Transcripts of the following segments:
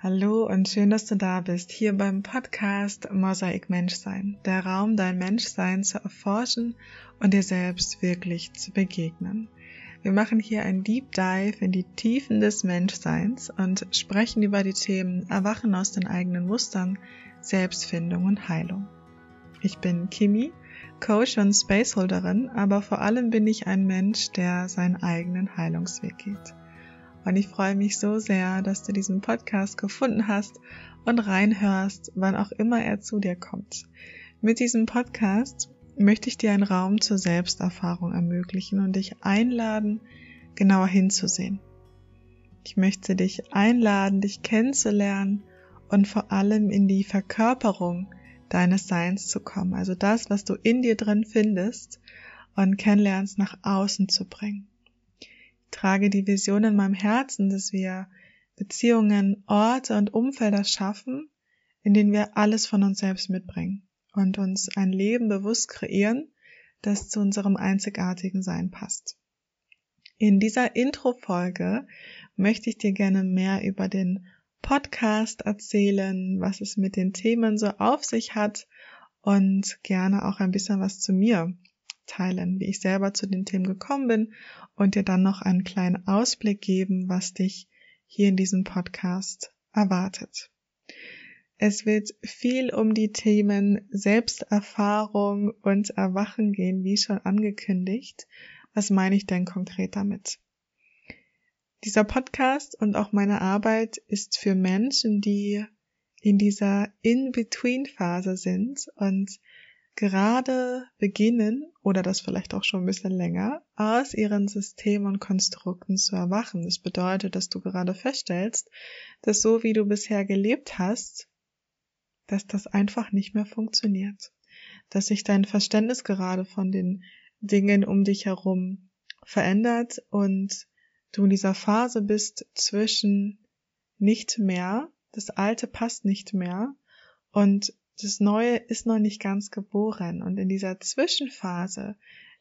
Hallo und schön, dass du da bist, hier beim Podcast Mosaik Menschsein, der Raum, dein Menschsein zu erforschen und dir selbst wirklich zu begegnen. Wir machen hier ein Deep Dive in die Tiefen des Menschseins und sprechen über die Themen Erwachen aus den eigenen Mustern, Selbstfindung und Heilung. Ich bin Kimi, Coach und Spaceholderin, aber vor allem bin ich ein Mensch, der seinen eigenen Heilungsweg geht. Und ich freue mich so sehr, dass du diesen Podcast gefunden hast und reinhörst, wann auch immer er zu dir kommt. Mit diesem Podcast möchte ich dir einen Raum zur Selbsterfahrung ermöglichen und dich einladen, genauer hinzusehen. Ich möchte dich einladen, dich kennenzulernen und vor allem in die Verkörperung deines Seins zu kommen, also das, was du in dir drin findest und kennenlernst, nach außen zu bringen trage die Vision in meinem Herzen, dass wir Beziehungen, Orte und Umfelder schaffen, in denen wir alles von uns selbst mitbringen und uns ein Leben bewusst kreieren, das zu unserem einzigartigen Sein passt. In dieser Intro-Folge möchte ich dir gerne mehr über den Podcast erzählen, was es mit den Themen so auf sich hat und gerne auch ein bisschen was zu mir teilen, wie ich selber zu den Themen gekommen bin und dir dann noch einen kleinen Ausblick geben, was dich hier in diesem Podcast erwartet. Es wird viel um die Themen Selbsterfahrung und Erwachen gehen, wie schon angekündigt. Was meine ich denn konkret damit? Dieser Podcast und auch meine Arbeit ist für Menschen, die in dieser In-Between-Phase sind und gerade beginnen oder das vielleicht auch schon ein bisschen länger, aus ihren Systemen und Konstrukten zu erwachen. Das bedeutet, dass du gerade feststellst, dass so wie du bisher gelebt hast, dass das einfach nicht mehr funktioniert. Dass sich dein Verständnis gerade von den Dingen um dich herum verändert und du in dieser Phase bist zwischen nicht mehr, das Alte passt nicht mehr und das Neue ist noch nicht ganz geboren und in dieser Zwischenphase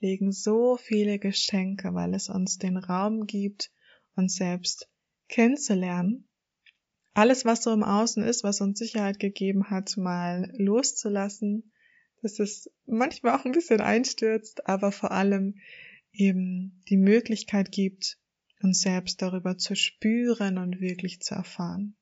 liegen so viele Geschenke, weil es uns den Raum gibt, uns selbst kennenzulernen. Alles, was so im Außen ist, was uns Sicherheit gegeben hat, mal loszulassen, dass es manchmal auch ein bisschen einstürzt, aber vor allem eben die Möglichkeit gibt, uns selbst darüber zu spüren und wirklich zu erfahren.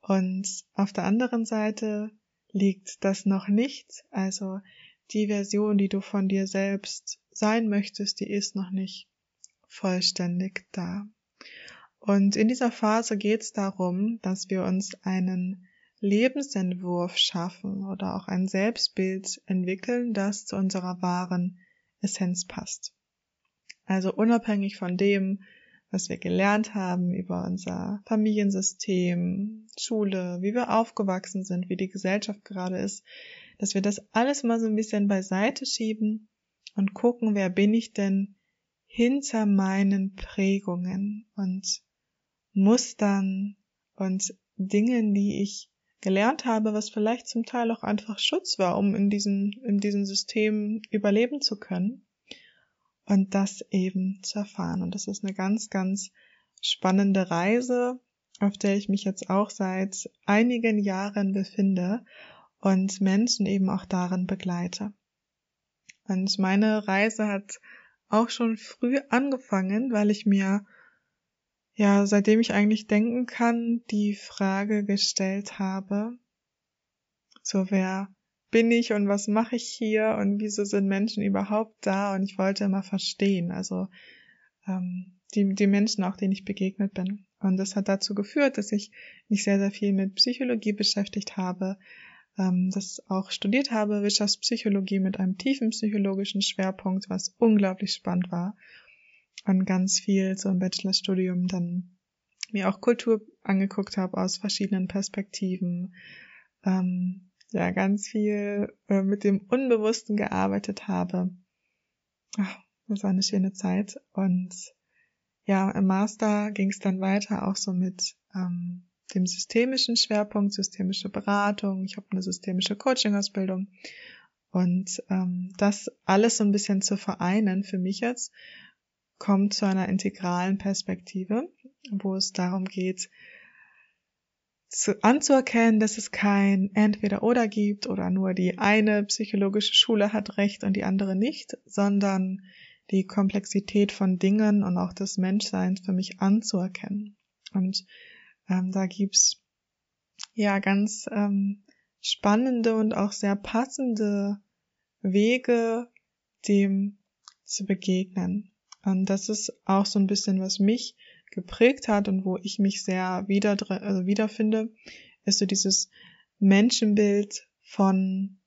Und auf der anderen Seite liegt das noch nicht. Also die Version, die du von dir selbst sein möchtest, die ist noch nicht vollständig da. Und in dieser Phase geht es darum, dass wir uns einen Lebensentwurf schaffen oder auch ein Selbstbild entwickeln, das zu unserer wahren Essenz passt. Also unabhängig von dem, was wir gelernt haben über unser Familiensystem, Schule, wie wir aufgewachsen sind, wie die Gesellschaft gerade ist, dass wir das alles mal so ein bisschen beiseite schieben und gucken, wer bin ich denn hinter meinen Prägungen und Mustern und Dingen, die ich gelernt habe, was vielleicht zum Teil auch einfach Schutz war, um in diesem, in diesem System überleben zu können und das eben zu erfahren. Und das ist eine ganz, ganz spannende Reise, auf der ich mich jetzt auch seit einigen Jahren befinde und Menschen eben auch darin begleite. Und meine Reise hat auch schon früh angefangen, weil ich mir ja, seitdem ich eigentlich denken kann, die Frage gestellt habe, so wer bin ich und was mache ich hier und wieso sind Menschen überhaupt da und ich wollte immer verstehen, also ähm, die, die Menschen auch, denen ich begegnet bin. Und das hat dazu geführt, dass ich mich sehr, sehr viel mit Psychologie beschäftigt habe, ähm, das auch studiert habe, Wirtschaftspsychologie mit einem tiefen psychologischen Schwerpunkt, was unglaublich spannend war. Und ganz viel so im Bachelorstudium dann mir auch Kultur angeguckt habe aus verschiedenen Perspektiven, ähm, ja ganz viel äh, mit dem Unbewussten gearbeitet habe. Ach, das war eine schöne Zeit. Und ja, im Master ging es dann weiter auch so mit ähm, dem systemischen Schwerpunkt, systemische Beratung. Ich habe eine systemische Coaching-Ausbildung. Und ähm, das alles so ein bisschen zu vereinen für mich jetzt, kommt zu einer integralen Perspektive, wo es darum geht, zu, anzuerkennen, dass es kein Entweder-Oder gibt oder nur die eine psychologische Schule hat Recht und die andere nicht, sondern die Komplexität von Dingen und auch des Menschseins für mich anzuerkennen. Und ähm, da gibt's ja ganz ähm, spannende und auch sehr passende Wege, dem zu begegnen. Und das ist auch so ein bisschen, was mich geprägt hat und wo ich mich sehr wieder, also wiederfinde, ist so dieses Menschenbild von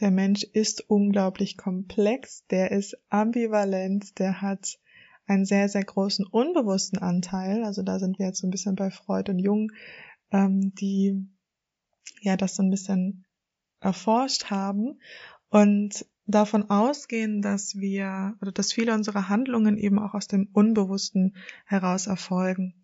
der Mensch ist unglaublich komplex, der ist ambivalent, der hat einen sehr, sehr großen unbewussten Anteil. Also da sind wir jetzt so ein bisschen bei Freud und Jung, ähm, die ja das so ein bisschen erforscht haben und davon ausgehen, dass wir oder dass viele unserer Handlungen eben auch aus dem Unbewussten heraus erfolgen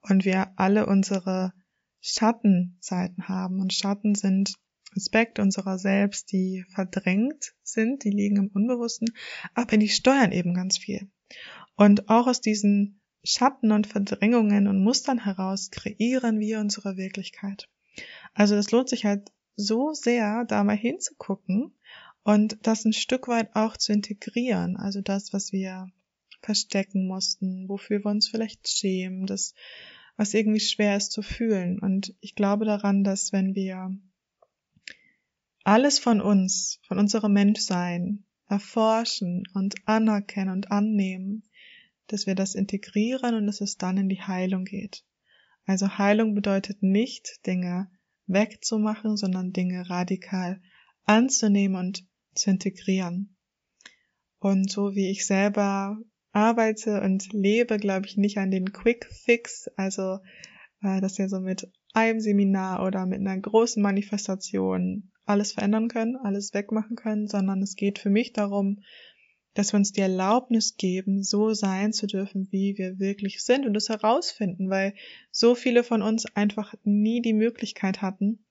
und wir alle unsere Schattenseiten haben und Schatten sind Aspekte unserer selbst, die verdrängt sind, die liegen im Unbewussten, aber die steuern eben ganz viel. Und auch aus diesen Schatten und Verdrängungen und Mustern heraus kreieren wir unsere Wirklichkeit. Also es lohnt sich halt so sehr, da mal hinzugucken und das ein Stück weit auch zu integrieren. Also das, was wir verstecken mussten, wofür wir uns vielleicht schämen, das, was irgendwie schwer ist zu fühlen. Und ich glaube daran, dass wenn wir alles von uns, von unserem Menschsein erforschen und anerkennen und annehmen, dass wir das integrieren und dass es dann in die Heilung geht. Also Heilung bedeutet nicht, Dinge wegzumachen, sondern Dinge radikal anzunehmen und zu integrieren. Und so wie ich selber arbeite und lebe, glaube ich nicht an den Quick Fix, also äh, dass wir so mit einem Seminar oder mit einer großen Manifestation alles verändern können, alles wegmachen können, sondern es geht für mich darum, dass wir uns die Erlaubnis geben, so sein zu dürfen, wie wir wirklich sind und das herausfinden, weil so viele von uns einfach nie die Möglichkeit hatten,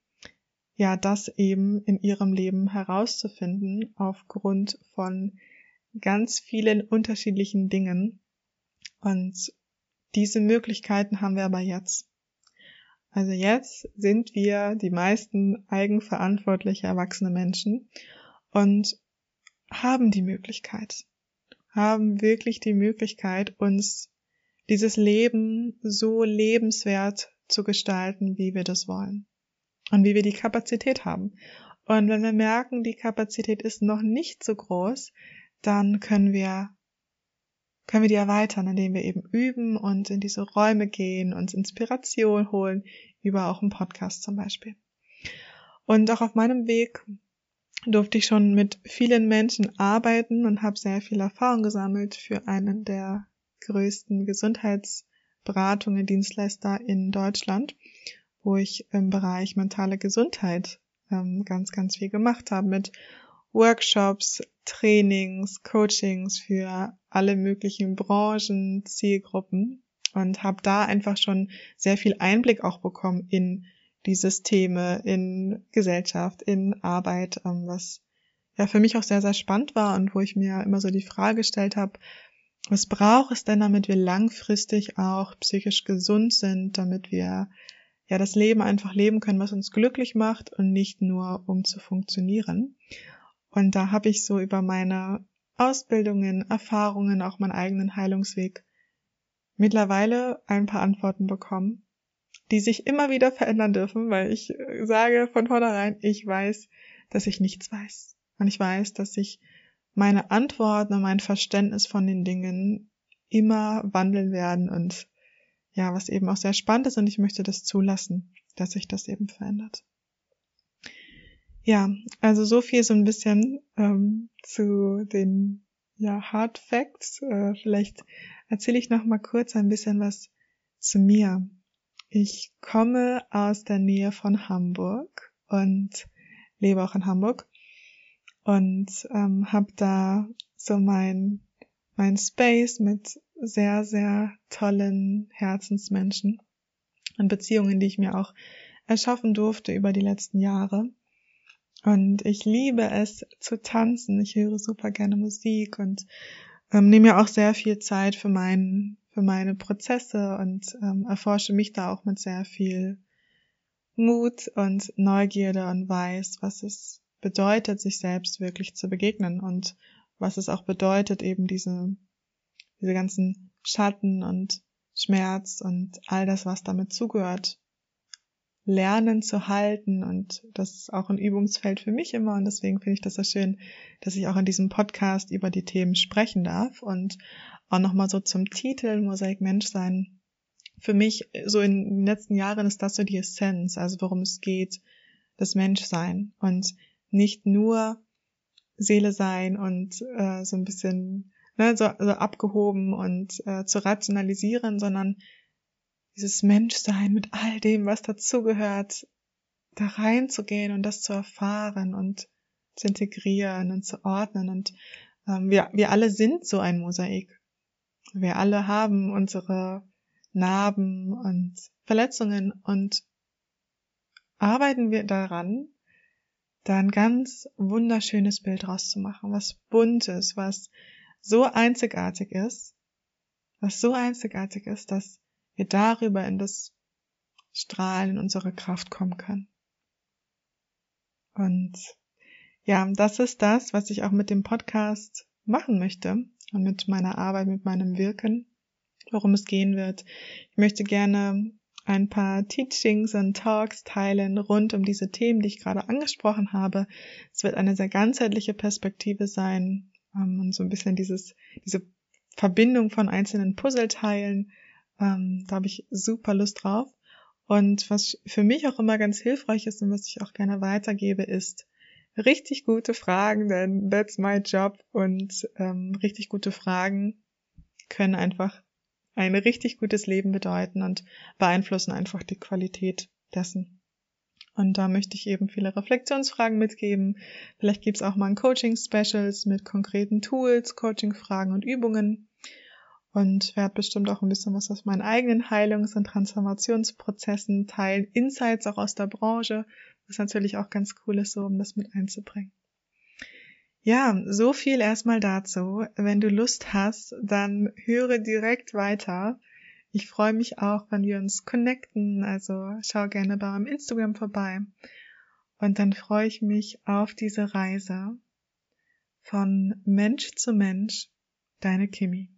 ja, das eben in ihrem Leben herauszufinden aufgrund von ganz vielen unterschiedlichen Dingen. Und diese Möglichkeiten haben wir aber jetzt. Also jetzt sind wir die meisten eigenverantwortliche erwachsene Menschen und haben die Möglichkeit, haben wirklich die Möglichkeit, uns dieses Leben so lebenswert zu gestalten, wie wir das wollen und wie wir die Kapazität haben. Und wenn wir merken, die Kapazität ist noch nicht so groß, dann können wir können wir die erweitern, indem wir eben üben und in diese Räume gehen, uns Inspiration holen, über auch einen Podcast zum Beispiel. Und auch auf meinem Weg durfte ich schon mit vielen Menschen arbeiten und habe sehr viel Erfahrung gesammelt für einen der größten Gesundheitsberatungen, Dienstleister in Deutschland, wo ich im Bereich mentale Gesundheit ähm, ganz, ganz viel gemacht habe mit Workshops, Trainings, Coachings für alle möglichen Branchen, Zielgruppen und habe da einfach schon sehr viel Einblick auch bekommen in die Systeme, in Gesellschaft, in Arbeit, ähm, was ja für mich auch sehr, sehr spannend war und wo ich mir immer so die Frage gestellt habe, was braucht es denn, damit wir langfristig auch psychisch gesund sind, damit wir ja das Leben einfach leben können, was uns glücklich macht und nicht nur um zu funktionieren. Und da habe ich so über meine Ausbildungen, Erfahrungen, auch meinen eigenen Heilungsweg mittlerweile ein paar Antworten bekommen, die sich immer wieder verändern dürfen, weil ich äh, sage von vornherein, ich weiß, dass ich nichts weiß. Und ich weiß, dass sich meine Antworten und mein Verständnis von den Dingen immer wandeln werden und ja, was eben auch sehr spannend ist und ich möchte das zulassen, dass sich das eben verändert. Ja, also so viel so ein bisschen ähm, zu den ja, Hard Facts. Äh, vielleicht erzähle ich noch mal kurz ein bisschen was zu mir. Ich komme aus der Nähe von Hamburg und lebe auch in Hamburg und ähm, habe da so mein mein Space mit sehr sehr tollen Herzensmenschen und Beziehungen, die ich mir auch erschaffen durfte über die letzten Jahre. Und ich liebe es zu tanzen. Ich höre super gerne Musik und ähm, nehme mir auch sehr viel Zeit für meinen für meine Prozesse und ähm, erforsche mich da auch mit sehr viel Mut und Neugierde und weiß, was es bedeutet, sich selbst wirklich zu begegnen und was es auch bedeutet, eben diese, diese ganzen Schatten und Schmerz und all das, was damit zugehört, lernen zu halten. Und das ist auch ein Übungsfeld für mich immer. Und deswegen finde ich das so schön, dass ich auch in diesem Podcast über die Themen sprechen darf. Und auch nochmal so zum Titel Mosaik Menschsein. Für mich so in den letzten Jahren ist das so die Essenz, also worum es geht, das Menschsein. Und nicht nur Seele sein und äh, so ein bisschen ne, so, so abgehoben und äh, zu rationalisieren, sondern dieses Menschsein mit all dem, was dazugehört, da reinzugehen und das zu erfahren und zu integrieren und zu ordnen. Und ähm, wir, wir alle sind so ein Mosaik. Wir alle haben unsere Narben und Verletzungen und arbeiten wir daran, da ein ganz wunderschönes Bild rauszumachen, was buntes, was so einzigartig ist, was so einzigartig ist, dass wir darüber in das Strahlen unserer Kraft kommen können. Und ja, das ist das, was ich auch mit dem Podcast machen möchte und mit meiner Arbeit, mit meinem Wirken, worum es gehen wird. Ich möchte gerne ein paar Teachings und Talks teilen rund um diese Themen, die ich gerade angesprochen habe. Es wird eine sehr ganzheitliche Perspektive sein ähm, und so ein bisschen dieses, diese Verbindung von einzelnen Puzzleteilen ähm, da habe ich super Lust drauf. Und was für mich auch immer ganz hilfreich ist und was ich auch gerne weitergebe, ist richtig gute Fragen, denn that's my job. Und ähm, richtig gute Fragen können einfach ein richtig gutes Leben bedeuten und beeinflussen einfach die Qualität dessen. Und da möchte ich eben viele Reflexionsfragen mitgeben. Vielleicht gibt's auch mal ein Coaching-Specials mit konkreten Tools, Coaching-Fragen und Übungen und werde bestimmt auch ein bisschen was aus meinen eigenen Heilungs- und Transformationsprozessen teilen, Insights auch aus der Branche, was natürlich auch ganz cool ist, so um das mit einzubringen. Ja, so viel erstmal dazu. Wenn du Lust hast, dann höre direkt weiter. Ich freue mich auch, wenn wir uns connecten, also schau gerne bei meinem Instagram vorbei. Und dann freue ich mich auf diese Reise von Mensch zu Mensch, deine Kimi.